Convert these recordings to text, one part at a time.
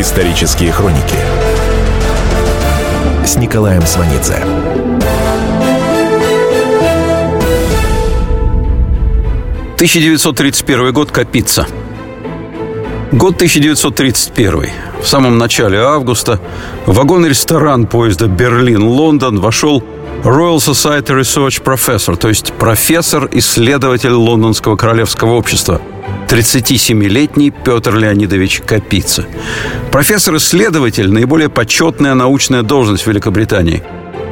Исторические хроники с Николаем Сванидзе. «1931 год. Капица». Год 1931. В самом начале августа в вагон-ресторан поезда Берлин-Лондон вошел Royal Society Research Professor, то есть профессор-исследователь Лондонского королевского общества, 37-летний Петр Леонидович Капица. Профессор-исследователь – наиболее почетная научная должность в Великобритании.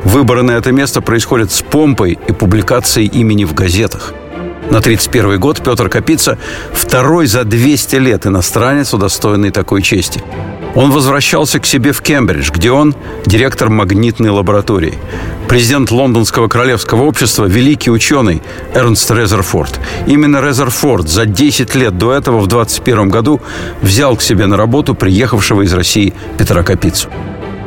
Выборы на это место происходят с помпой и публикацией имени в газетах – на 31 год Петр Капица – второй за 200 лет иностранец, удостоенный такой чести. Он возвращался к себе в Кембридж, где он директор магнитной лаборатории. Президент Лондонского королевского общества – великий ученый Эрнст Резерфорд. Именно Резерфорд за 10 лет до этого, в 21 году, взял к себе на работу приехавшего из России Петра Капицу.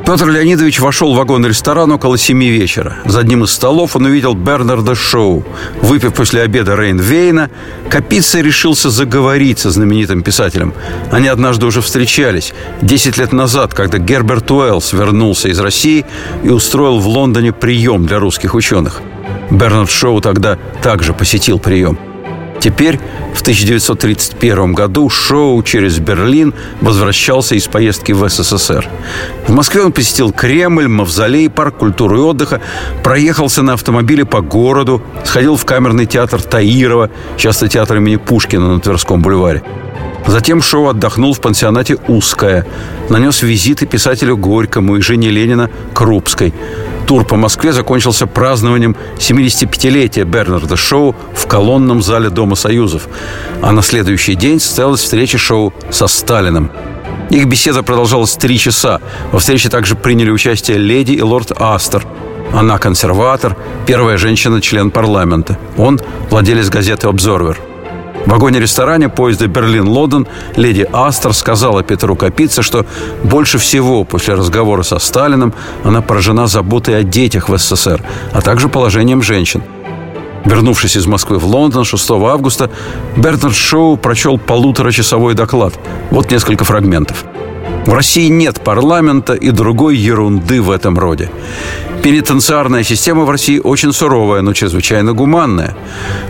Петр Леонидович вошел в вагон-ресторан около семи вечера. За одним из столов он увидел Бернарда Шоу. Выпив после обеда Рейнвейна, Капица решился заговорить со знаменитым писателем. Они однажды уже встречались, десять лет назад, когда Герберт Уэллс вернулся из России и устроил в Лондоне прием для русских ученых. Бернард Шоу тогда также посетил прием – Теперь, в 1931 году, Шоу через Берлин возвращался из поездки в СССР. В Москве он посетил Кремль, Мавзолей, парк культуры и отдыха, проехался на автомобиле по городу, сходил в камерный театр Таирова, часто театр имени Пушкина на Тверском бульваре. Затем Шоу отдохнул в пансионате «Узкая», нанес визиты писателю Горькому и жене Ленина Крупской – Тур по Москве закончился празднованием 75-летия Бернарда Шоу в колонном зале Дома Союзов. А на следующий день состоялась встреча Шоу со Сталиным. Их беседа продолжалась три часа. Во встрече также приняли участие леди и лорд Астер. Она консерватор, первая женщина-член парламента. Он владелец газеты «Обзорвер». В вагоне-ресторане поезда Берлин-Лондон леди Астер сказала Петру Капице, что больше всего после разговора со Сталином она поражена заботой о детях в СССР, а также положением женщин. Вернувшись из Москвы в Лондон 6 августа, Бернард Шоу прочел полуторачасовой доклад. Вот несколько фрагментов. В России нет парламента и другой ерунды в этом роде. Пенитенциарная система в России очень суровая, но чрезвычайно гуманная.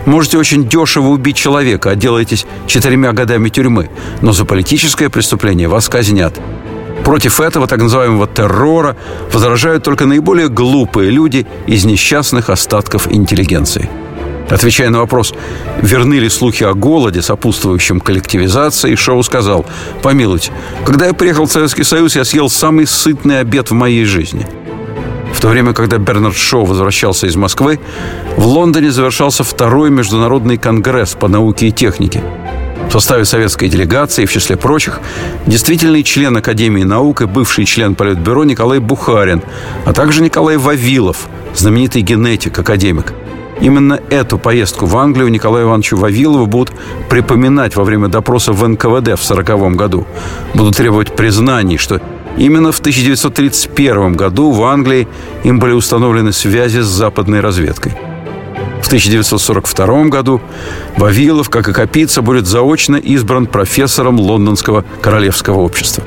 Можете очень дешево убить человека, отделаетесь четырьмя годами тюрьмы, но за политическое преступление вас казнят. Против этого так называемого террора возражают только наиболее глупые люди из несчастных остатков интеллигенции. Отвечая на вопрос, верны ли слухи о голоде, сопутствующем коллективизации, Шоу сказал, помилуйте, когда я приехал в Советский Союз, я съел самый сытный обед в моей жизни – в то время, когда Бернард Шоу возвращался из Москвы, в Лондоне завершался второй международный конгресс по науке и технике. В составе советской делегации, в числе прочих, действительный член Академии наук и бывший член Политбюро Николай Бухарин, а также Николай Вавилов, знаменитый генетик, академик. Именно эту поездку в Англию Николаю Ивановичу Вавилову будут припоминать во время допроса в НКВД в 1940 году. Будут требовать признаний, что Именно в 1931 году в Англии им были установлены связи с западной разведкой. В 1942 году Вавилов, как и Капица, будет заочно избран профессором Лондонского королевского общества.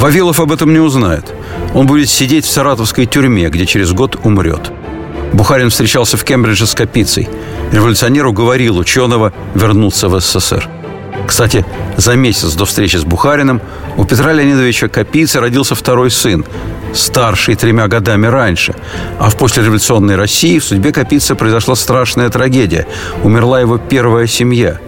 Вавилов об этом не узнает. Он будет сидеть в саратовской тюрьме, где через год умрет. Бухарин встречался в Кембридже с Капицей. Революционер уговорил ученого вернуться в СССР. Кстати, за месяц до встречи с Бухариным у Петра Леонидовича Капицы родился второй сын, старший тремя годами раньше. А в послереволюционной России в судьбе Капицы произошла страшная трагедия. Умерла его первая семья.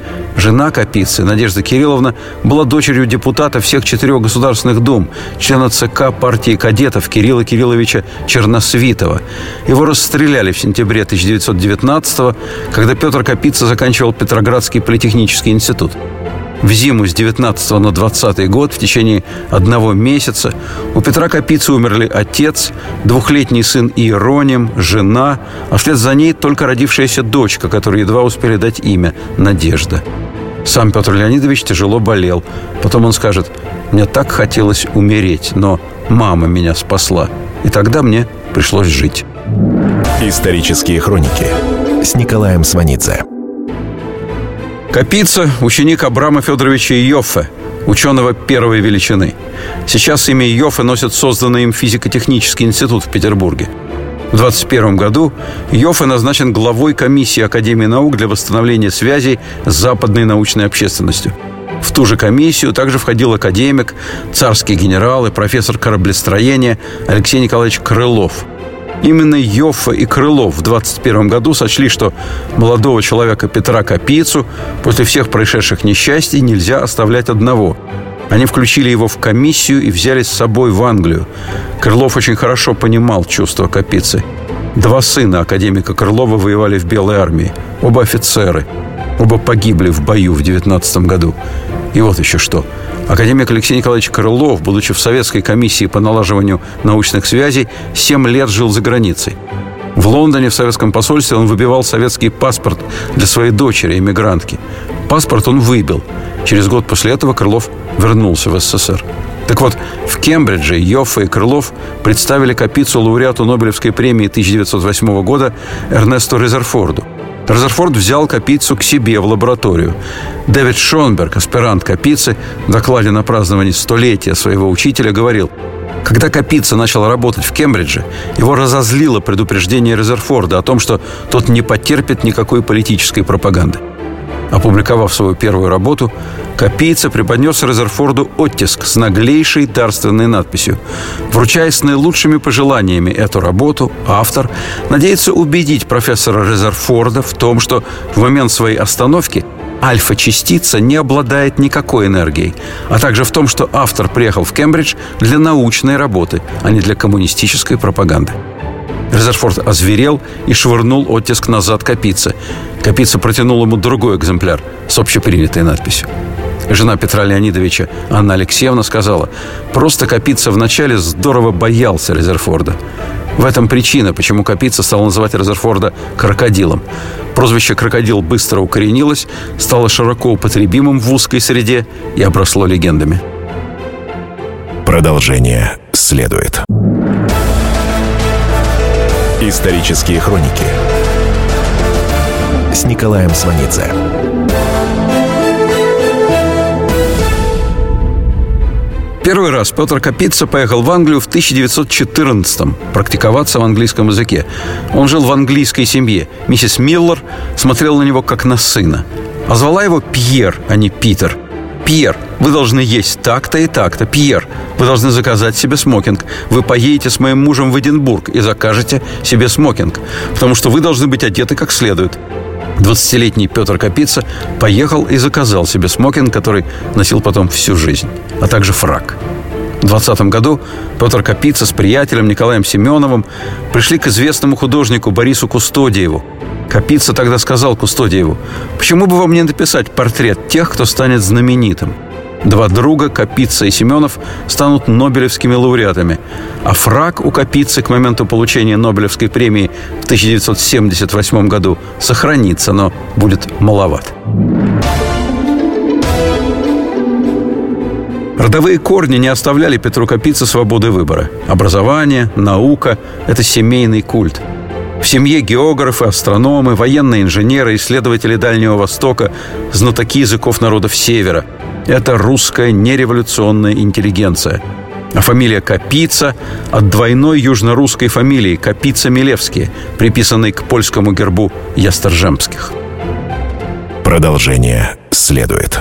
Жена Капицы, Надежда Кирилловна, была дочерью депутата всех четырех государственных дум, члена ЦК партии кадетов Кирилла Кирилловича Черносвитова. Его расстреляли в сентябре 1919 когда Петр Капица заканчивал Петроградский политехнический институт. В зиму с 19 на 20 год в течение одного месяца у Петра Капицы умерли отец, двухлетний сын Иероним, жена, а вслед за ней только родившаяся дочка, которой едва успели дать имя – Надежда. Сам Петр Леонидович тяжело болел. Потом он скажет, мне так хотелось умереть, но мама меня спасла. И тогда мне пришлось жить. Исторические хроники с Николаем Сванидзе. Капица – ученик Абрама Федоровича Иоффе, ученого первой величины. Сейчас имя Йоффе носит созданный им физико-технический институт в Петербурге. В 2021 году Йоффе назначен главой комиссии Академии наук для восстановления связей с западной научной общественностью. В ту же комиссию также входил академик, царский генерал и профессор кораблестроения Алексей Николаевич Крылов – Именно Йоффа и Крылов в 21 году сочли, что молодого человека Петра Капицу после всех происшедших несчастий нельзя оставлять одного. Они включили его в комиссию и взяли с собой в Англию. Крылов очень хорошо понимал чувства Капицы. Два сына академика Крылова воевали в Белой армии. Оба офицеры. Оба погибли в бою в 19 году. И вот еще что. Академик Алексей Николаевич Крылов, будучи в Советской комиссии по налаживанию научных связей, 7 лет жил за границей. В Лондоне, в советском посольстве, он выбивал советский паспорт для своей дочери, эмигрантки. Паспорт он выбил. Через год после этого Крылов вернулся в СССР. Так вот, в Кембридже Йоффе и Крылов представили Капицу лауреату Нобелевской премии 1908 года Эрнесту Резерфорду – Резерфорд взял Капицу к себе в лабораторию. Дэвид Шонберг, аспирант Капицы, в докладе на празднование столетия своего учителя говорил, когда Капица начал работать в Кембридже, его разозлило предупреждение Резерфорда о том, что тот не потерпит никакой политической пропаганды. Опубликовав свою первую работу, Копийца преподнес Резерфорду оттиск с наглейшей дарственной надписью. Вручая с наилучшими пожеланиями эту работу, автор надеется убедить профессора Резерфорда в том, что в момент своей остановки альфа-частица не обладает никакой энергией, а также в том, что автор приехал в Кембридж для научной работы, а не для коммунистической пропаганды. Резерфорд озверел и швырнул оттиск назад Капице. Капица протянул ему другой экземпляр с общепринятой надписью. Жена Петра Леонидовича Анна Алексеевна сказала, просто Капица вначале здорово боялся Резерфорда. В этом причина, почему Капица стал называть Резерфорда крокодилом. Прозвище «крокодил» быстро укоренилось, стало широко употребимым в узкой среде и обросло легендами. Продолжение следует. Исторические хроники с Николаем Сванидзе. Первый раз Петр Капица поехал в Англию в 1914-м практиковаться в английском языке. Он жил в английской семье. Миссис Миллер смотрела на него как на сына. А звала его Пьер, а не Питер – Пьер, вы должны есть так-то и так-то. Пьер, вы должны заказать себе смокинг. Вы поедете с моим мужем в Эдинбург и закажете себе смокинг. Потому что вы должны быть одеты как следует. 20-летний Петр Капица поехал и заказал себе смокинг, который носил потом всю жизнь, а также фраг. В 20 году Петр Капица с приятелем Николаем Семеновым пришли к известному художнику Борису Кустодиеву, Капица тогда сказал Кустодиеву, «Почему бы вам не написать портрет тех, кто станет знаменитым?» Два друга, Капица и Семенов, станут Нобелевскими лауреатами. А фраг у Капицы к моменту получения Нобелевской премии в 1978 году сохранится, но будет маловат. Родовые корни не оставляли Петру Капице свободы выбора. Образование, наука – это семейный культ – в семье географы, астрономы, военные инженеры, исследователи Дальнего Востока, знатоки языков народов Севера. Это русская нереволюционная интеллигенция. А фамилия Капица от двойной южно-русской фамилии Капица-Милевские, приписанной к польскому гербу Ясторжемских. Продолжение следует.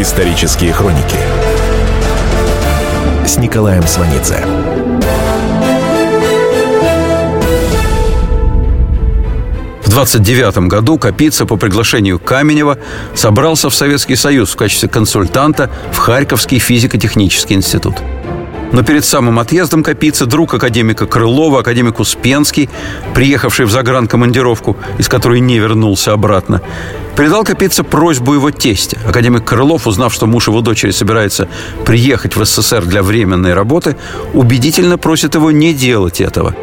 Исторические хроники с Николаем Сванидзе. В 29 году Капица по приглашению Каменева собрался в Советский Союз в качестве консультанта в Харьковский физико-технический институт. Но перед самым отъездом Капицы друг академика Крылова, академик Успенский, приехавший в загранкомандировку, из которой не вернулся обратно, передал Капице просьбу его тестя. Академик Крылов, узнав, что муж его дочери собирается приехать в СССР для временной работы, убедительно просит его не делать этого.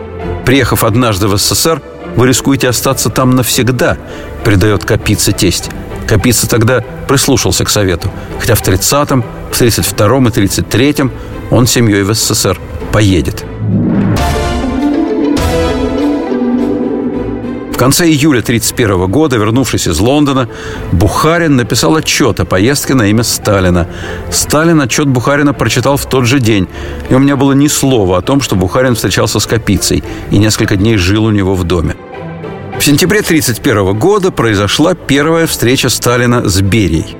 Приехав однажды в СССР, вы рискуете остаться там навсегда, придает Капица тесть. Капица тогда прислушался к совету, хотя в 30-м, в 32-м и 33-м он с семьей в СССР поедет. В конце июля 1931 года, вернувшись из Лондона, Бухарин написал отчет о поездке на имя Сталина. Сталин отчет Бухарина прочитал в тот же день, и у меня было ни слова о том, что Бухарин встречался с Капицей и несколько дней жил у него в доме. В сентябре 1931 года произошла первая встреча Сталина с Берией.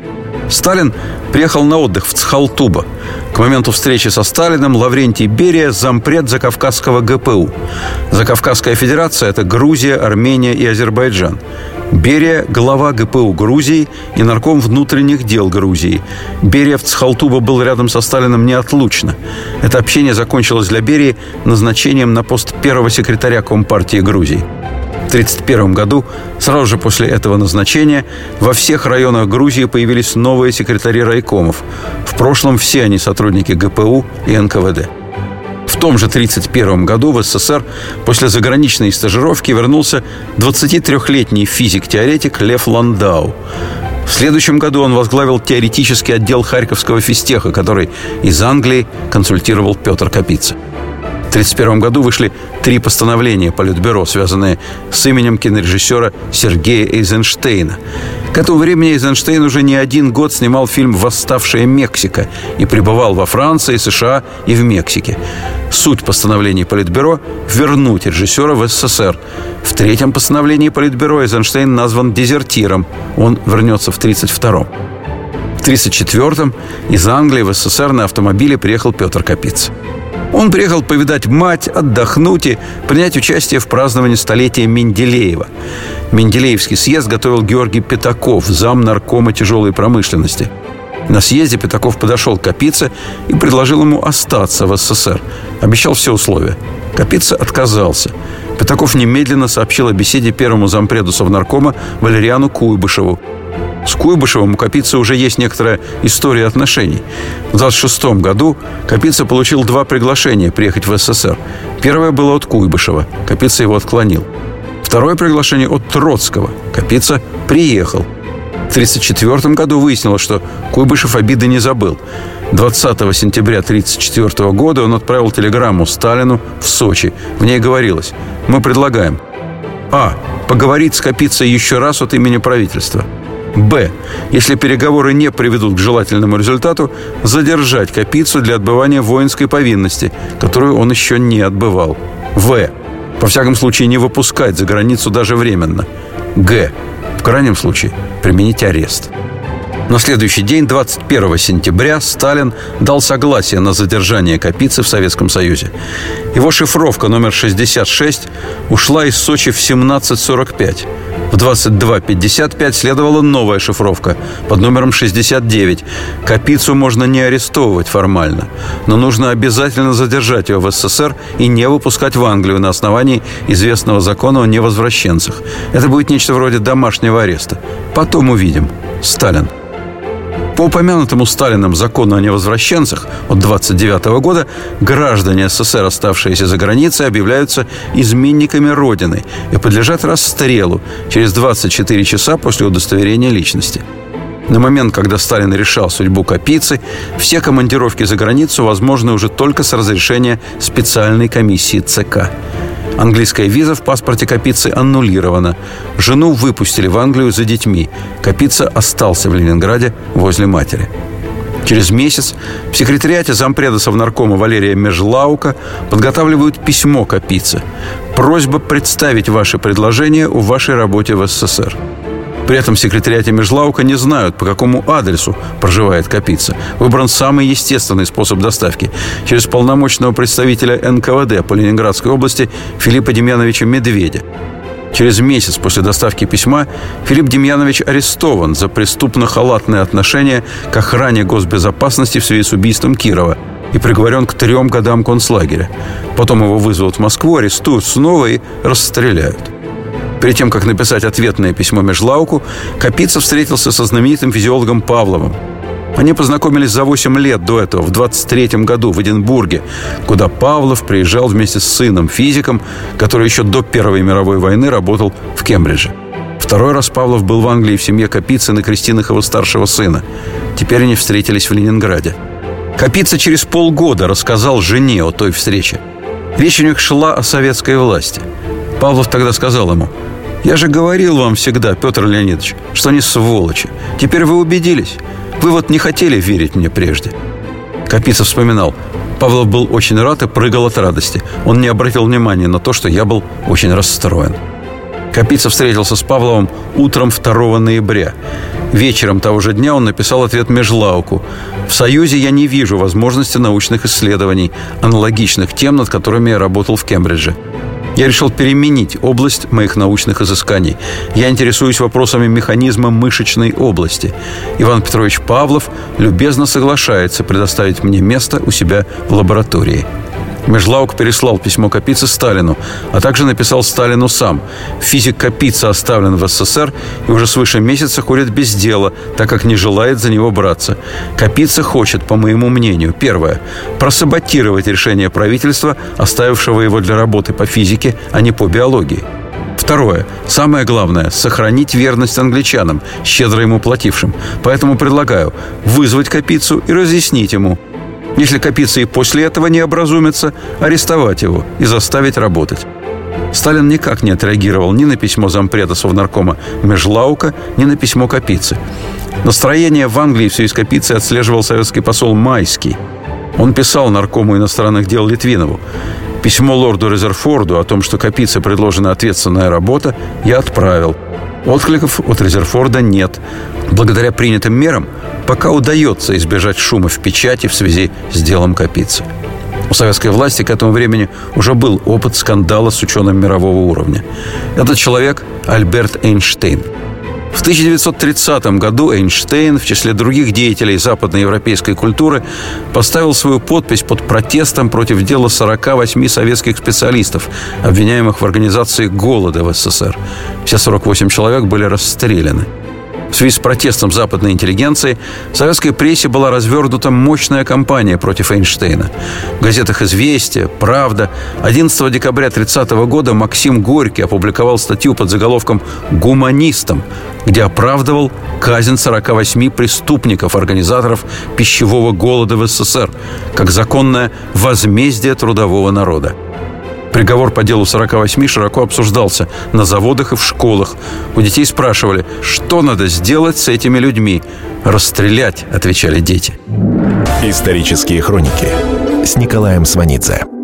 Сталин приехал на отдых в Цхалтуба. К моменту встречи со Сталиным Лаврентий Берия – зампред Закавказского ГПУ. Закавказская федерация – это Грузия, Армения и Азербайджан. Берия – глава ГПУ Грузии и нарком внутренних дел Грузии. Берия в Цхалтуба был рядом со Сталиным неотлучно. Это общение закончилось для Берии назначением на пост первого секретаря Компартии Грузии. В 1931 году, сразу же после этого назначения, во всех районах Грузии появились новые секретари райкомов. В прошлом все они сотрудники ГПУ и НКВД. В том же 1931 году в СССР после заграничной стажировки вернулся 23-летний физик-теоретик Лев Ландау. В следующем году он возглавил теоретический отдел Харьковского физтеха, который из Англии консультировал Петр Капица. В 1931 году вышли три постановления Политбюро, связанные с именем кинорежиссера Сергея Эйзенштейна. К этому времени Эйзенштейн уже не один год снимал фильм «Восставшая Мексика» и пребывал во Франции, США и в Мексике. Суть постановлений Политбюро – вернуть режиссера в СССР. В третьем постановлении Политбюро Эйзенштейн назван дезертиром. Он вернется в 1932 В 1934-м из Англии в СССР на автомобиле приехал Петр Капиц. Он приехал повидать мать, отдохнуть и принять участие в праздновании столетия Менделеева. Менделеевский съезд готовил Георгий Пятаков, зам наркома тяжелой промышленности. На съезде Пятаков подошел к Капице и предложил ему остаться в СССР. Обещал все условия. Капица отказался. Пятаков немедленно сообщил о беседе первому зампреду Совнаркома Валериану Куйбышеву. С Куйбышевым у Капицы уже есть некоторая история отношений. В 26 году Капица получил два приглашения приехать в СССР. Первое было от Куйбышева. Капица его отклонил. Второе приглашение от Троцкого. Капица приехал. В 1934 году выяснилось, что Куйбышев обиды не забыл. 20 сентября 1934 года он отправил телеграмму Сталину в Сочи. В ней говорилось «Мы предлагаем А. Поговорить с Капицей еще раз от имени правительства – Б. Если переговоры не приведут к желательному результату, задержать Капицу для отбывания воинской повинности, которую он еще не отбывал. В. Во всяком случае, не выпускать за границу даже временно. Г. В крайнем случае, применить арест. На следующий день, 21 сентября, Сталин дал согласие на задержание Капицы в Советском Союзе. Его шифровка номер 66 ушла из Сочи в 1745. В 22.55 следовала новая шифровка под номером 69. Капицу можно не арестовывать формально, но нужно обязательно задержать его в СССР и не выпускать в Англию на основании известного закона о невозвращенцах. Это будет нечто вроде домашнего ареста. Потом увидим. Сталин. По упомянутому Сталином закону о невозвращенцах от 29 года граждане СССР, оставшиеся за границей, объявляются изменниками Родины и подлежат расстрелу через 24 часа после удостоверения личности. На момент, когда Сталин решал судьбу Капицы, все командировки за границу возможны уже только с разрешения специальной комиссии ЦК. Английская виза в паспорте Капицы аннулирована. Жену выпустили в Англию за детьми. Капица остался в Ленинграде возле матери. Через месяц в секретариате зампреда Совнаркома Валерия Межлаука подготавливают письмо Капице. Просьба представить ваши предложения у вашей работе в СССР. При этом в секретариате Межлаука не знают, по какому адресу проживает Капица. Выбран самый естественный способ доставки – через полномочного представителя НКВД по Ленинградской области Филиппа Демьяновича Медведя. Через месяц после доставки письма Филипп Демьянович арестован за преступно-халатное отношение к охране госбезопасности в связи с убийством Кирова. и приговорен к трем годам концлагеря. Потом его вызовут в Москву, арестуют снова и расстреляют. Перед тем, как написать ответное письмо Межлауку, Капица встретился со знаменитым физиологом Павловым. Они познакомились за 8 лет до этого, в 23 году в Эдинбурге, куда Павлов приезжал вместе с сыном, физиком, который еще до Первой мировой войны работал в Кембридже. Второй раз Павлов был в Англии в семье Капицына, крестинах его старшего сына. Теперь они встретились в Ленинграде. Капица через полгода рассказал жене о той встрече. Речь у них шла о советской власти. Павлов тогда сказал ему, «Я же говорил вам всегда, Петр Леонидович, что они сволочи. Теперь вы убедились. Вы вот не хотели верить мне прежде». Капица вспоминал, Павлов был очень рад и прыгал от радости. Он не обратил внимания на то, что я был очень расстроен. Капица встретился с Павловым утром 2 ноября. Вечером того же дня он написал ответ Межлауку. «В Союзе я не вижу возможности научных исследований, аналогичных тем, над которыми я работал в Кембридже. Я решил переменить область моих научных изысканий. Я интересуюсь вопросами механизма мышечной области. Иван Петрович Павлов любезно соглашается предоставить мне место у себя в лаборатории. Межлаук переслал письмо Капицы Сталину, а также написал Сталину сам. Физик Капица оставлен в СССР и уже свыше месяца ходит без дела, так как не желает за него браться. Капица хочет, по моему мнению, первое, просаботировать решение правительства, оставившего его для работы по физике, а не по биологии. Второе. Самое главное – сохранить верность англичанам, щедро ему платившим. Поэтому предлагаю вызвать Капицу и разъяснить ему – если Капица и после этого не образумится, арестовать его и заставить работать. Сталин никак не отреагировал ни на письмо зампреда Совнаркома Межлаука, ни на письмо Капицы. Настроение в Англии в связи с отслеживал советский посол Майский. Он писал наркому иностранных дел Литвинову. Письмо лорду Резерфорду о том, что Капице предложена ответственная работа, я отправил. Откликов от Резерфорда нет. Благодаря принятым мерам пока удается избежать шума в печати в связи с делом Капицы. У советской власти к этому времени уже был опыт скандала с ученым мирового уровня. Этот человек – Альберт Эйнштейн. В 1930 году Эйнштейн, в числе других деятелей западноевропейской культуры, поставил свою подпись под протестом против дела 48 советских специалистов, обвиняемых в организации голода в СССР. Все 48 человек были расстреляны. В связи с протестом западной интеллигенции в советской прессе была развернута мощная кампания против Эйнштейна. В газетах «Известия», «Правда» 11 декабря 30 года Максим Горький опубликовал статью под заголовком «Гуманистам», где оправдывал казнь 48 преступников, организаторов пищевого голода в СССР, как законное возмездие трудового народа. Приговор по делу 48 широко обсуждался на заводах и в школах. У детей спрашивали, что надо сделать с этими людьми. «Расстрелять», — отвечали дети. Исторические хроники с Николаем Сванидзе.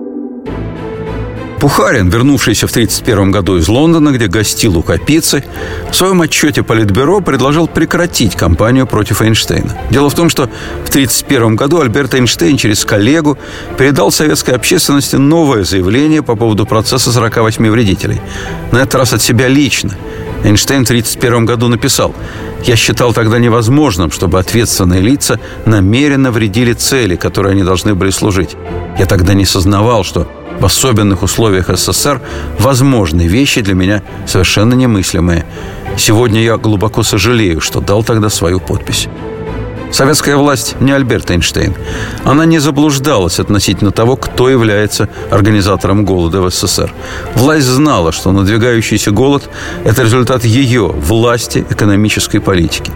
Пухарин, вернувшийся в 1931 году из Лондона, где гостил у Капицы, в своем отчете Политбюро предложил прекратить кампанию против Эйнштейна. Дело в том, что в 1931 году Альберт Эйнштейн через коллегу передал советской общественности новое заявление по поводу процесса 48 вредителей. На этот раз от себя лично. Эйнштейн в 1931 году написал «Я считал тогда невозможным, чтобы ответственные лица намеренно вредили цели, которые они должны были служить. Я тогда не сознавал, что в особенных условиях СССР возможны вещи для меня совершенно немыслимые. Сегодня я глубоко сожалею, что дал тогда свою подпись. Советская власть не Альберт Эйнштейн. Она не заблуждалась относительно того, кто является организатором голода в СССР. Власть знала, что надвигающийся голод – это результат ее власти экономической политики.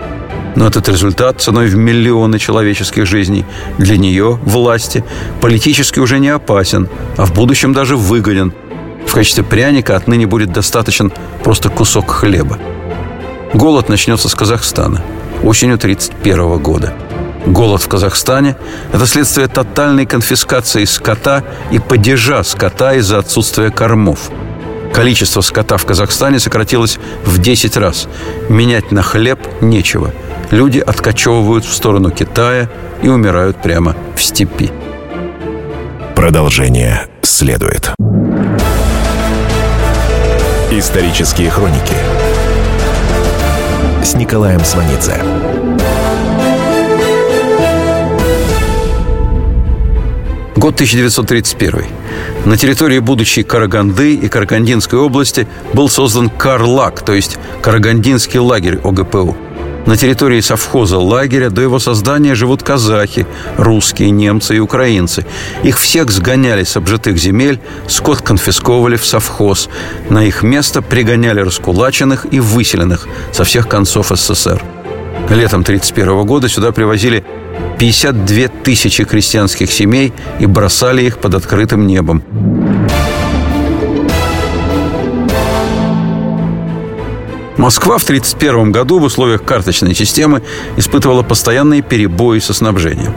Но этот результат ценой в миллионы человеческих жизней для нее, власти, политически уже не опасен, а в будущем даже выгоден. В качестве пряника отныне будет достаточен просто кусок хлеба. Голод начнется с Казахстана осенью 1931 года. Голод в Казахстане – это следствие тотальной конфискации скота и падежа скота из-за отсутствия кормов. Количество скота в Казахстане сократилось в 10 раз. Менять на хлеб нечего – люди откачевывают в сторону Китая и умирают прямо в степи. Продолжение следует. Исторические хроники с Николаем Сванидзе. Год 1931. На территории будущей Караганды и Карагандинской области был создан Карлак, то есть Карагандинский лагерь ОГПУ. На территории совхоза лагеря до его создания живут казахи, русские, немцы и украинцы. Их всех сгоняли с обжитых земель, скот конфисковывали в совхоз. На их место пригоняли раскулаченных и выселенных со всех концов СССР. Летом 1931 года сюда привозили 52 тысячи крестьянских семей и бросали их под открытым небом. Москва в 1931 году в условиях карточной системы испытывала постоянные перебои со снабжением.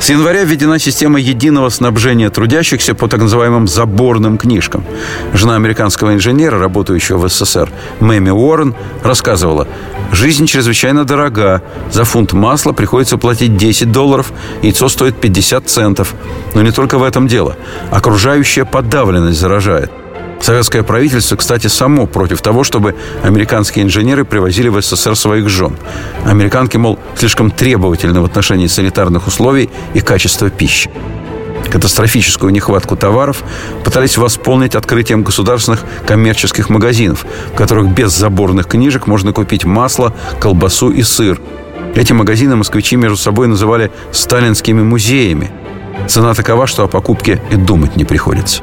С января введена система единого снабжения трудящихся по так называемым заборным книжкам. Жена американского инженера, работающего в СССР, Мэми Уоррен, рассказывала, «Жизнь чрезвычайно дорога. За фунт масла приходится платить 10 долларов, яйцо стоит 50 центов. Но не только в этом дело. Окружающая подавленность заражает. Советское правительство, кстати, само против того, чтобы американские инженеры привозили в СССР своих жен. Американки, мол, слишком требовательны в отношении санитарных условий и качества пищи. Катастрофическую нехватку товаров пытались восполнить открытием государственных коммерческих магазинов, в которых без заборных книжек можно купить масло, колбасу и сыр. Эти магазины москвичи между собой называли «сталинскими музеями». Цена такова, что о покупке и думать не приходится.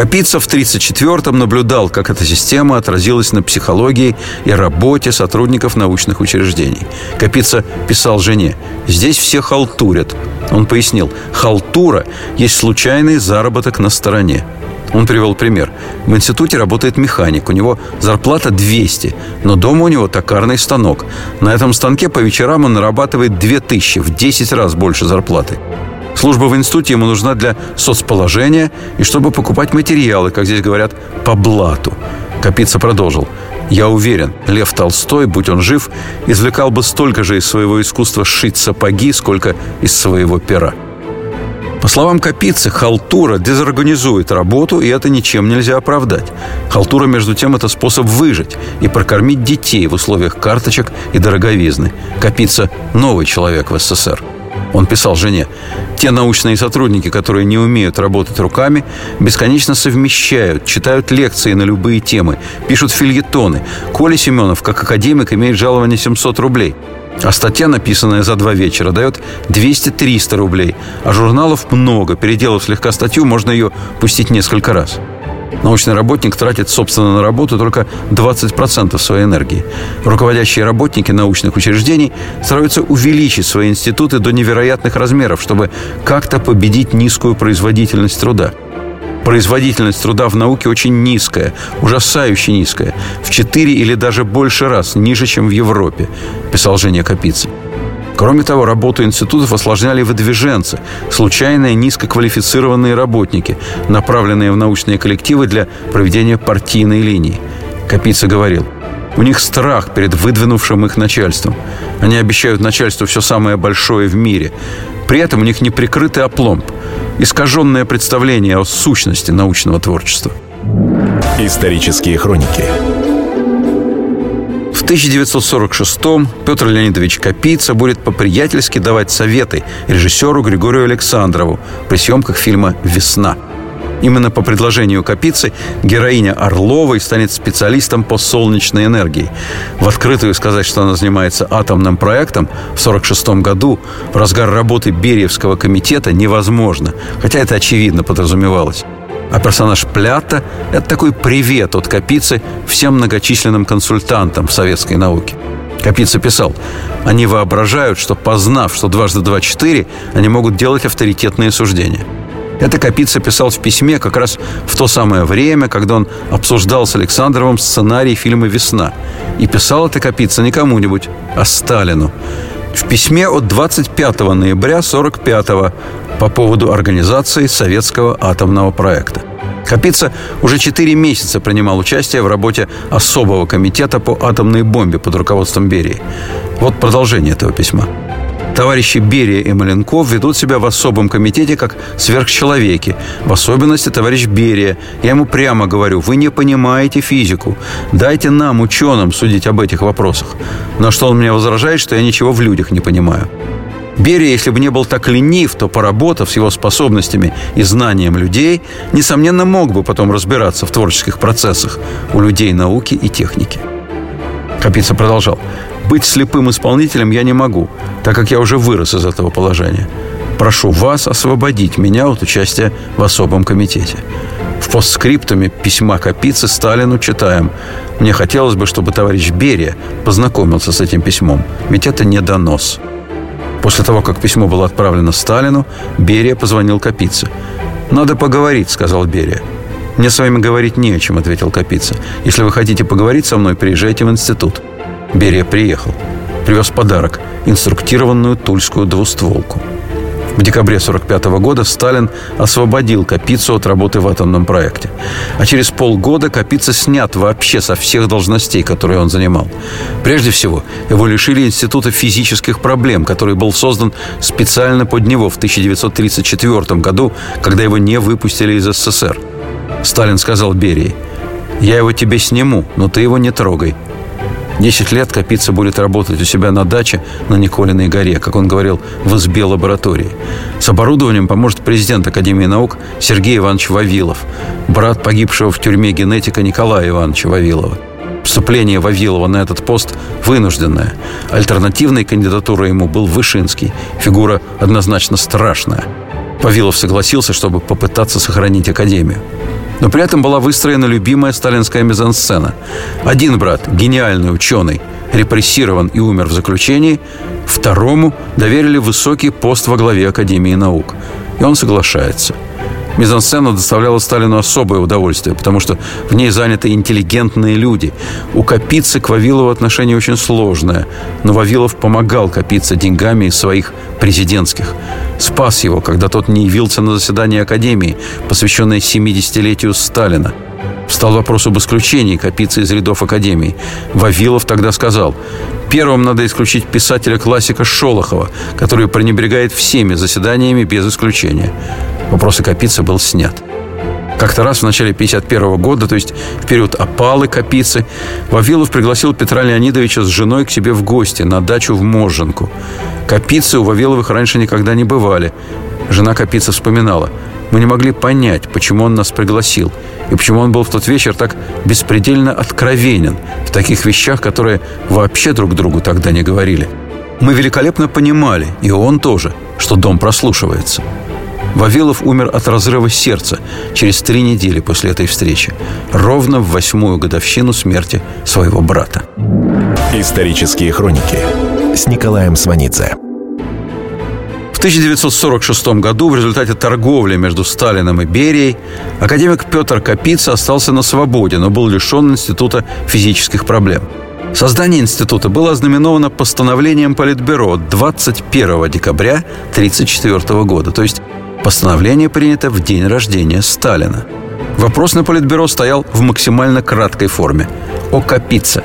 Капица в 1934-м наблюдал, как эта система отразилась на психологии и работе сотрудников научных учреждений. Капица писал жене, «Здесь все халтурят». Он пояснил, «Халтура есть случайный заработок на стороне». Он привел пример. В институте работает механик, у него зарплата 200, но дома у него токарный станок. На этом станке по вечерам он нарабатывает 2000, в 10 раз больше зарплаты. Служба в институте ему нужна для соцположения и чтобы покупать материалы, как здесь говорят, по блату. Капица продолжил. Я уверен, Лев Толстой, будь он жив, извлекал бы столько же из своего искусства сшить сапоги, сколько из своего пера. По словам Капицы, халтура дезорганизует работу, и это ничем нельзя оправдать. Халтура, между тем, это способ выжить и прокормить детей в условиях карточек и дороговизны. Капица – новый человек в СССР. Он писал жене, те научные сотрудники, которые не умеют работать руками, бесконечно совмещают, читают лекции на любые темы, пишут фильетоны. Коля Семенов, как академик, имеет жалование 700 рублей. А статья, написанная за два вечера, дает 200-300 рублей. А журналов много. Переделав слегка статью, можно ее пустить несколько раз. Научный работник тратит, собственно, на работу только 20% своей энергии. Руководящие работники научных учреждений стараются увеличить свои институты до невероятных размеров, чтобы как-то победить низкую производительность труда. Производительность труда в науке очень низкая, ужасающе низкая, в 4 или даже больше раз ниже, чем в Европе, писал Женя Капицын. Кроме того, работу институтов осложняли выдвиженцы, случайные низкоквалифицированные работники, направленные в научные коллективы для проведения партийной линии. Капица говорил, у них страх перед выдвинувшим их начальством. Они обещают начальству все самое большое в мире. При этом у них неприкрытый опломб, искаженное представление о сущности научного творчества. Исторические хроники 1946-м Петр Леонидович Капица будет по-приятельски давать советы режиссеру Григорию Александрову при съемках фильма «Весна». Именно по предложению Капицы героиня Орловой станет специалистом по солнечной энергии. В открытую сказать, что она занимается атомным проектом в 1946 году в разгар работы Бериевского комитета невозможно, хотя это очевидно подразумевалось. А персонаж Плята – это такой привет от Капицы всем многочисленным консультантам в советской науке. Капица писал, они воображают, что познав, что дважды два – четыре, они могут делать авторитетные суждения. Это Капица писал в письме как раз в то самое время, когда он обсуждал с Александровым сценарий фильма «Весна». И писал это Капица не кому-нибудь, а Сталину. В письме от 25 ноября 45 по поводу организации советского атомного проекта. Капица уже 4 месяца принимал участие в работе особого комитета по атомной бомбе под руководством Берии. Вот продолжение этого письма. Товарищи Берия и Маленков ведут себя в особом комитете как сверхчеловеки. В особенности товарищ Берия. Я ему прямо говорю, вы не понимаете физику. Дайте нам, ученым, судить об этих вопросах. На что он мне возражает, что я ничего в людях не понимаю. Берия, если бы не был так ленив, то, поработав с его способностями и знанием людей, несомненно, мог бы потом разбираться в творческих процессах у людей науки и техники. Капица продолжал. «Быть слепым исполнителем я не могу, так как я уже вырос из этого положения. Прошу вас освободить меня от участия в особом комитете». В постскриптуме письма Капицы Сталину читаем «Мне хотелось бы, чтобы товарищ Берия познакомился с этим письмом, ведь это не донос». После того, как письмо было отправлено Сталину, Берия позвонил Капице. «Надо поговорить», — сказал Берия. «Мне с вами говорить не о чем», — ответил Капица. «Если вы хотите поговорить со мной, приезжайте в институт». Берия приехал. Привез подарок – инструктированную тульскую двустволку. В декабре 1945 года Сталин освободил Капицу от работы в атомном проекте. А через полгода Капица снят вообще со всех должностей, которые он занимал. Прежде всего, его лишили Института физических проблем, который был создан специально под него в 1934 году, когда его не выпустили из СССР. Сталин сказал Берии, «Я его тебе сниму, но ты его не трогай. Десять лет Капица будет работать у себя на даче на Николиной горе, как он говорил, в избе лаборатории. С оборудованием поможет президент Академии наук Сергей Иванович Вавилов, брат погибшего в тюрьме генетика Николая Ивановича Вавилова. Вступление Вавилова на этот пост вынужденное. Альтернативной кандидатурой ему был Вышинский. Фигура однозначно страшная. Вавилов согласился, чтобы попытаться сохранить Академию. Но при этом была выстроена любимая сталинская мизансцена. Один брат, гениальный ученый, репрессирован и умер в заключении, второму доверили высокий пост во главе Академии наук. И он соглашается – Мизансцена доставляла Сталину особое удовольствие, потому что в ней заняты интеллигентные люди. У Капицы к Вавилову отношение очень сложное, но Вавилов помогал Капице деньгами из своих президентских. Спас его, когда тот не явился на заседание Академии, посвященное 70-летию Сталина. Встал вопрос об исключении Капицы из рядов Академии. Вавилов тогда сказал, первым надо исключить писателя-классика Шолохова, который пренебрегает всеми заседаниями без исключения. Вопрос о Капице был снят. Как-то раз в начале 1951 года, то есть в период опалы Капицы, Вавилов пригласил Петра Леонидовича с женой к себе в гости на дачу в Моженку. Капицы у Вавиловых раньше никогда не бывали. Жена Капицы вспоминала. Мы не могли понять, почему он нас пригласил, и почему он был в тот вечер так беспредельно откровенен в таких вещах, которые вообще друг другу тогда не говорили. Мы великолепно понимали, и он тоже, что дом прослушивается – Вавилов умер от разрыва сердца через три недели после этой встречи, ровно в восьмую годовщину смерти своего брата. Исторические хроники с Николаем Сванидзе. В 1946 году в результате торговли между Сталином и Берией академик Петр Капица остался на свободе, но был лишен Института физических проблем. Создание института было ознаменовано постановлением Политбюро 21 декабря 1934 года, то есть Постановление принято в день рождения Сталина. Вопрос на Политбюро стоял в максимально краткой форме – о Капице.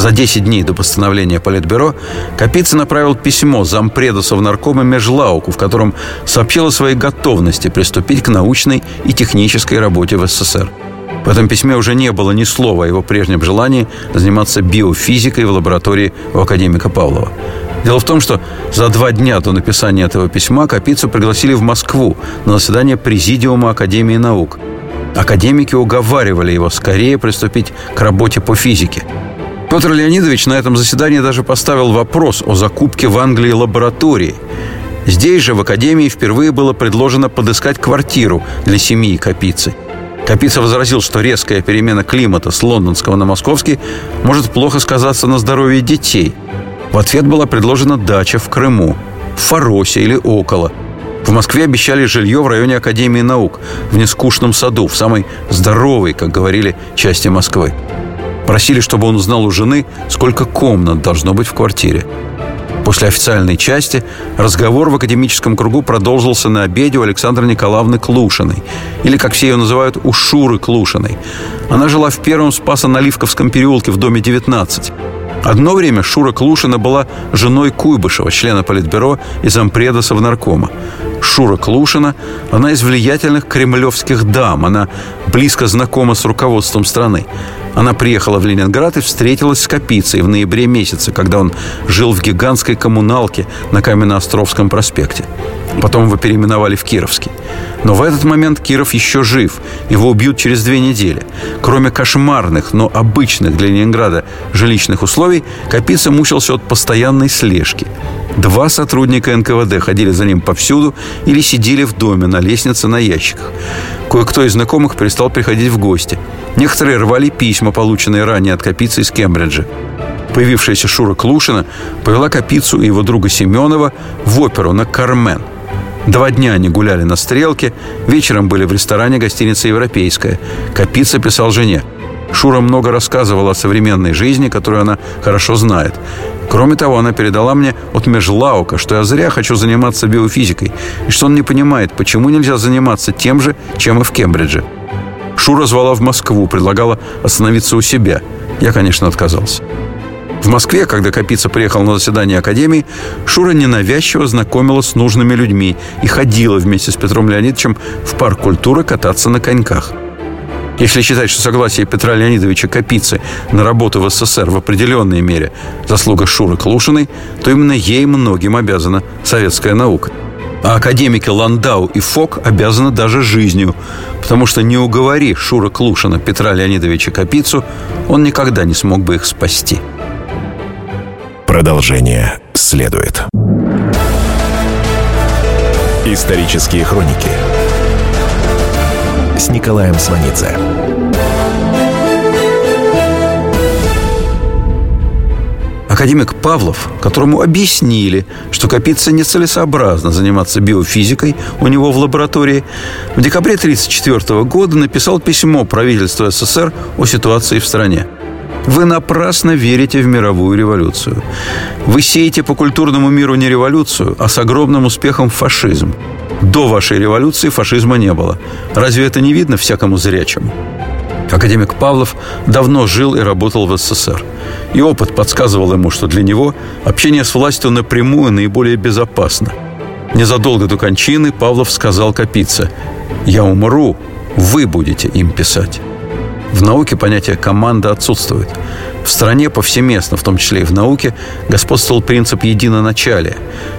За 10 дней до постановления Политбюро Капица направил письмо зампреду Совнаркома Межлауку, в котором сообщил о своей готовности приступить к научной и технической работе в СССР. В этом письме уже не было ни слова о его прежнем желании заниматься биофизикой в лаборатории у академика Павлова. Дело в том, что за два дня до написания этого письма Капицу пригласили в Москву на заседание Президиума Академии наук. Академики уговаривали его скорее приступить к работе по физике. Петр Леонидович на этом заседании даже поставил вопрос о закупке в Англии лаборатории. Здесь же, в Академии, впервые было предложено подыскать квартиру для семьи Капицы. Капица возразил, что резкая перемена климата с лондонского на московский может плохо сказаться на здоровье детей. В ответ была предложена дача в Крыму, в Фаросе или около. В Москве обещали жилье в районе Академии наук, в нескучном саду, в самой здоровой, как говорили, части Москвы. Просили, чтобы он узнал у жены, сколько комнат должно быть в квартире. После официальной части разговор в академическом кругу продолжился на обеде у Александры Николаевны Клушиной, или, как все ее называют, у Шуры Клушиной. Она жила в первом Спасо-Наливковском переулке в доме 19. Одно время Шура Клушина была женой Куйбышева, члена Политбюро и зампреда Совнаркома. Шура Клушина – она из влиятельных кремлевских дам. Она близко знакома с руководством страны. Она приехала в Ленинград и встретилась с Капицей в ноябре месяце, когда он жил в гигантской коммуналке на Каменноостровском проспекте. Потом его переименовали в Кировский. Но в этот момент Киров еще жив. Его убьют через две недели. Кроме кошмарных, но обычных для Ленинграда жилищных условий, Капица мучился от постоянной слежки. Два сотрудника НКВД ходили за ним повсюду или сидели в доме на лестнице на ящиках. Кое-кто из знакомых перестал приходить в гости. Некоторые рвали письма, полученные ранее от Капицы из Кембриджа. Появившаяся Шура Клушина повела Капицу и его друга Семенова в оперу на «Кармен». Два дня они гуляли на стрелке, вечером были в ресторане гостиницы «Европейская». Капица писал жене. Шура много рассказывала о современной жизни, которую она хорошо знает. Кроме того, она передала мне от Межлаука, что я зря хочу заниматься биофизикой, и что он не понимает, почему нельзя заниматься тем же, чем и в Кембридже. Шура звала в Москву, предлагала остановиться у себя. Я, конечно, отказался. В Москве, когда Капица приехал на заседание Академии, Шура ненавязчиво знакомила с нужными людьми и ходила вместе с Петром Леонидовичем в парк культуры кататься на коньках. Если считать, что согласие Петра Леонидовича Капицы на работу в СССР в определенной мере заслуга Шуры Клушиной, то именно ей многим обязана советская наука. А академики Ландау и Фок обязаны даже жизнью, потому что не уговори Шура Клушина Петра Леонидовича Капицу, он никогда не смог бы их спасти. Продолжение следует. Исторические хроники с Николаем Сванидзе. Академик Павлов, которому объяснили, что Капица нецелесообразно заниматься биофизикой у него в лаборатории, в декабре 1934 года написал письмо правительству СССР о ситуации в стране. Вы напрасно верите в мировую революцию. Вы сеете по культурному миру не революцию, а с огромным успехом фашизм. До вашей революции фашизма не было. Разве это не видно всякому зрячему? Академик Павлов давно жил и работал в СССР. И опыт подсказывал ему, что для него общение с властью напрямую наиболее безопасно. Незадолго до кончины Павлов сказал Капице «Я умру, вы будете им писать». В науке понятие «команда» отсутствует. В стране повсеместно, в том числе и в науке, господствовал принцип единоначалия.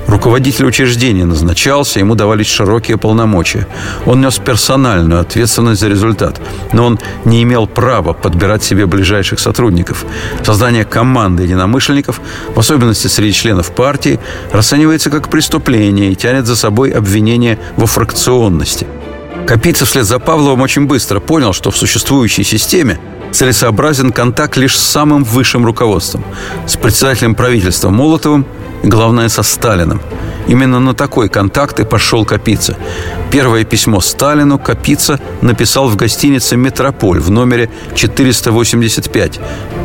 Руководитель учреждения назначался, ему давались широкие полномочия. Он нес персональную ответственность за результат, но он не имел права подбирать себе ближайших сотрудников. Создание команды единомышленников, в особенности среди членов партии, расценивается как преступление и тянет за собой обвинение во фракционности – Капица вслед за Павловым очень быстро понял, что в существующей системе целесообразен контакт лишь с самым высшим руководством, с председателем правительства Молотовым и, главное, со Сталиным. Именно на такой контакт и пошел Капица. Первое письмо Сталину Капица написал в гостинице «Метрополь» в номере 485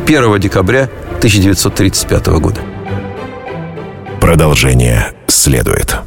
1 декабря 1935 года. Продолжение следует.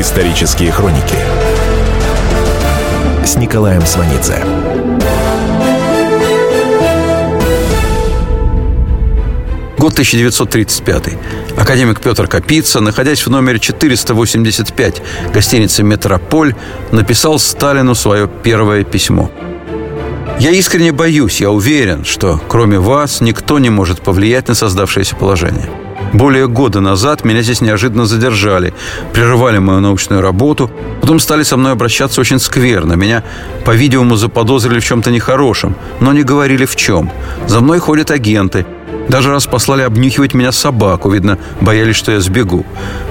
Исторические хроники с Николаем Год 1935. Академик Петр Капица, находясь в номере 485 гостиницы «Метрополь», написал Сталину свое первое письмо. «Я искренне боюсь, я уверен, что кроме вас никто не может повлиять на создавшееся положение. Более года назад меня здесь неожиданно задержали, прерывали мою научную работу, потом стали со мной обращаться очень скверно. Меня, по-видимому, заподозрили в чем-то нехорошем, но не говорили в чем. За мной ходят агенты – даже раз послали обнюхивать меня собаку, видно, боялись, что я сбегу.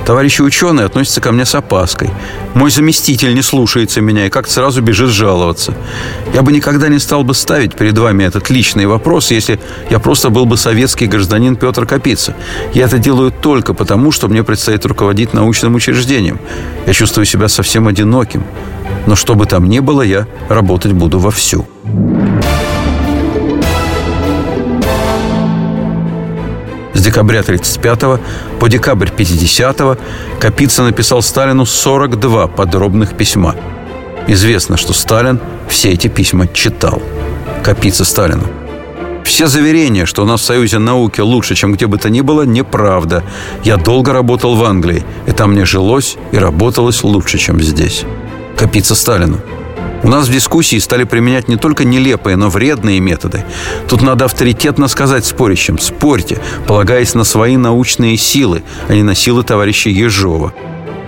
Товарищи ученые относятся ко мне с опаской. Мой заместитель не слушается меня и как-то сразу бежит жаловаться. Я бы никогда не стал бы ставить перед вами этот личный вопрос, если я просто был бы советский гражданин Петр Капица. Я это делаю только потому, что мне предстоит руководить научным учреждением. Я чувствую себя совсем одиноким. Но что бы там ни было, я работать буду вовсю. С декабря 1935 по декабрь 1950 Капица написал Сталину 42 подробных письма. Известно, что Сталин все эти письма читал. Капица Сталину. Все заверения, что у нас в Союзе науки лучше, чем где бы то ни было, неправда. Я долго работал в Англии, и там мне жилось и работалось лучше, чем здесь. Капица Сталину. У нас в дискуссии стали применять не только нелепые, но вредные методы. Тут надо авторитетно сказать спорящим «спорьте», полагаясь на свои научные силы, а не на силы товарища Ежова.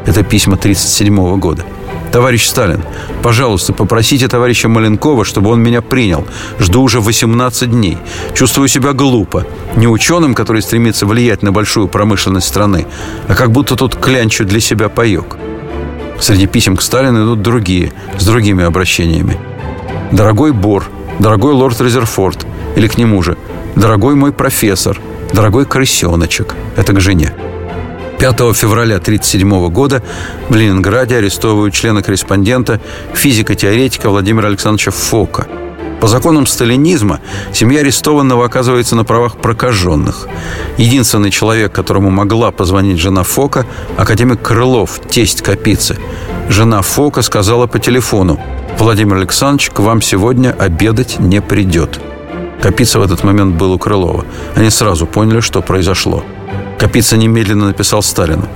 Это письма 1937 года. Товарищ Сталин, пожалуйста, попросите товарища Маленкова, чтобы он меня принял. Жду уже 18 дней. Чувствую себя глупо. Не ученым, который стремится влиять на большую промышленность страны, а как будто тут клянчу для себя паек. Среди писем к Сталину идут другие, с другими обращениями. «Дорогой Бор», «Дорогой лорд Резерфорд» или к нему же «Дорогой мой профессор», «Дорогой крысеночек» – это к жене. 5 февраля 1937 года в Ленинграде арестовывают члена-корреспондента, физико-теоретика Владимира Александровича Фока – по законам сталинизма семья арестованного оказывается на правах прокаженных. Единственный человек, которому могла позвонить жена Фока, академик Крылов, тесть Капицы. Жена Фока сказала по телефону, «Владимир Александрович к вам сегодня обедать не придет». Капица в этот момент был у Крылова. Они сразу поняли, что произошло. Капица немедленно написал Сталину.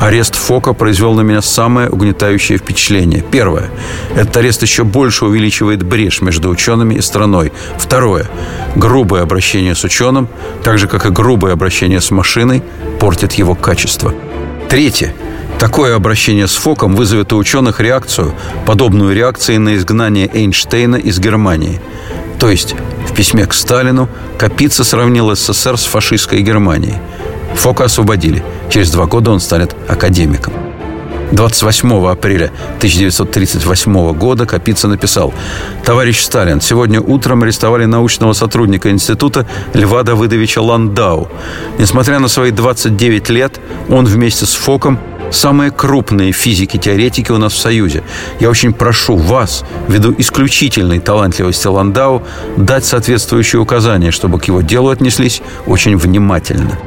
Арест Фока произвел на меня самое угнетающее впечатление. Первое. Этот арест еще больше увеличивает брешь между учеными и страной. Второе. Грубое обращение с ученым, так же, как и грубое обращение с машиной, портит его качество. Третье. Такое обращение с Фоком вызовет у ученых реакцию, подобную реакции на изгнание Эйнштейна из Германии. То есть в письме к Сталину Капица сравнил СССР с фашистской Германией – Фока освободили. Через два года он станет академиком. 28 апреля 1938 года Капица написал «Товарищ Сталин, сегодня утром арестовали научного сотрудника института Льва Давыдовича Ландау. Несмотря на свои 29 лет, он вместе с Фоком самые крупные физики-теоретики у нас в Союзе. Я очень прошу вас, ввиду исключительной талантливости Ландау, дать соответствующие указания, чтобы к его делу отнеслись очень внимательно».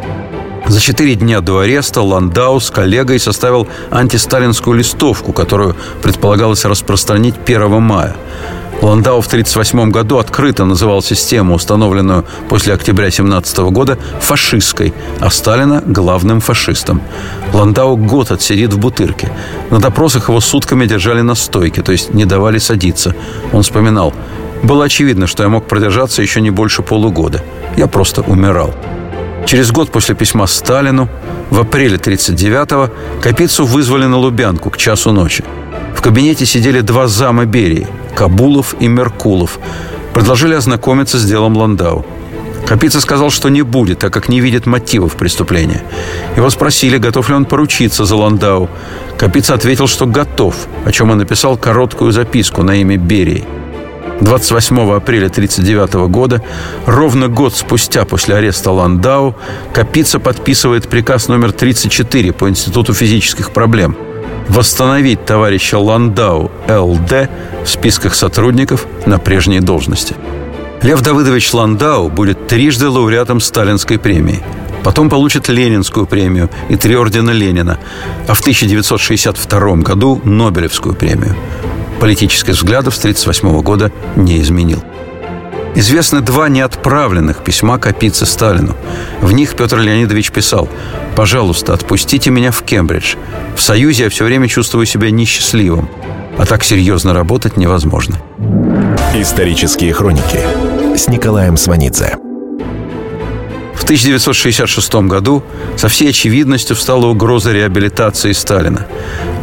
За четыре дня до ареста Ландау с коллегой составил антисталинскую листовку, которую предполагалось распространить 1 мая. Ландау в 1938 году открыто называл систему, установленную после октября 17 года, фашистской, а Сталина – главным фашистом. Ландау год отсидит в бутырке. На допросах его сутками держали на стойке, то есть не давали садиться. Он вспоминал, «Было очевидно, что я мог продержаться еще не больше полугода. Я просто умирал». Через год после письма Сталину, в апреле 1939-го, Капицу вызвали на Лубянку к часу ночи. В кабинете сидели два зама Берии – Кабулов и Меркулов. Предложили ознакомиться с делом Ландау. Капица сказал, что не будет, так как не видит мотивов преступления. Его спросили, готов ли он поручиться за Ландау. Капица ответил, что готов, о чем он написал короткую записку на имя Берии – 28 апреля 1939 года, ровно год спустя после ареста Ландау, Капица подписывает приказ номер 34 по Институту физических проблем восстановить товарища Ландау ЛД в списках сотрудников на прежней должности. Лев Давыдович Ландау будет трижды лауреатом Сталинской премии. Потом получит Ленинскую премию и три ордена Ленина, а в 1962 году Нобелевскую премию политических взглядов с 1938 года не изменил. Известны два неотправленных письма Капицы Сталину. В них Петр Леонидович писал «Пожалуйста, отпустите меня в Кембридж. В Союзе я все время чувствую себя несчастливым, а так серьезно работать невозможно». Исторические хроники с Николаем Сванидзе. В 1966 году со всей очевидностью встала угроза реабилитации Сталина.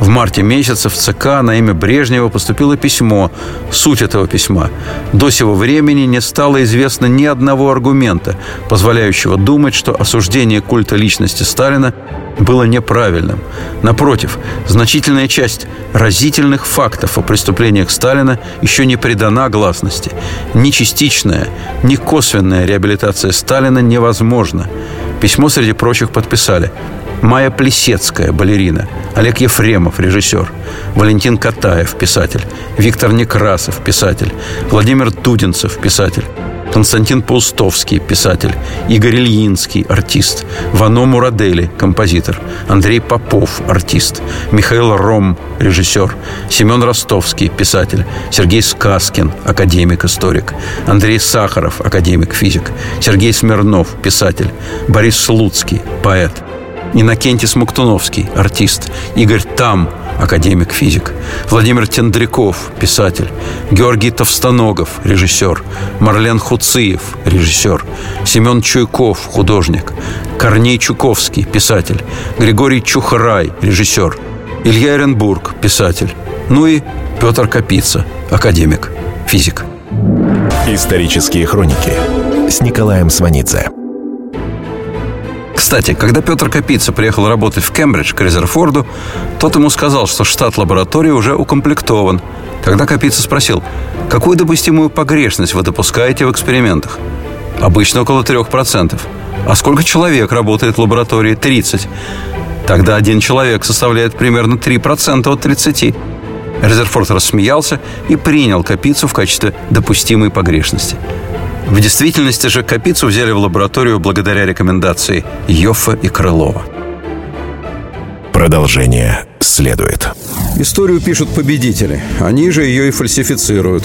В марте месяца в ЦК на имя Брежнева поступило письмо. Суть этого письма. До сего времени не стало известно ни одного аргумента, позволяющего думать, что осуждение культа личности Сталина было неправильным. Напротив, значительная часть разительных фактов о преступлениях Сталина еще не придана гласности. Ни частичная, ни косвенная реабилитация Сталина невозможна. Письмо, среди прочих, подписали Майя Плесецкая, балерина, Олег Ефремов, режиссер, Валентин Катаев, писатель, Виктор Некрасов, писатель, Владимир Дудинцев, писатель, Константин Паустовский, писатель, Игорь Ильинский, артист, Вано Мурадели, композитор, Андрей Попов, артист, Михаил Ром, режиссер, Семен Ростовский, писатель, Сергей Сказкин, академик-историк, Андрей Сахаров, академик-физик, Сергей Смирнов, писатель, Борис Слуцкий, поэт – Иннокентий Смоктуновский, артист, Игорь Там, академик-физик, Владимир Тендряков, писатель, Георгий Товстоногов, режиссер, Марлен Хуциев, режиссер, Семен Чуйков, художник, Корней Чуковский, писатель, Григорий Чухрай, режиссер, Илья Эренбург, писатель, ну и Петр Капица, академик, физик. Исторические хроники с Николаем Сванидзе. Кстати, когда Петр Капица приехал работать в Кембридж к Резерфорду, тот ему сказал, что штат лаборатории уже укомплектован. Когда Капица спросил, какую допустимую погрешность вы допускаете в экспериментах? Обычно около 3%. А сколько человек работает в лаборатории? 30. Тогда один человек составляет примерно 3% от 30. Резерфорд рассмеялся и принял Капицу в качестве допустимой погрешности. В действительности же Капицу взяли в лабораторию благодаря рекомендации Йоффа и Крылова. Продолжение следует. Историю пишут победители. Они же ее и фальсифицируют.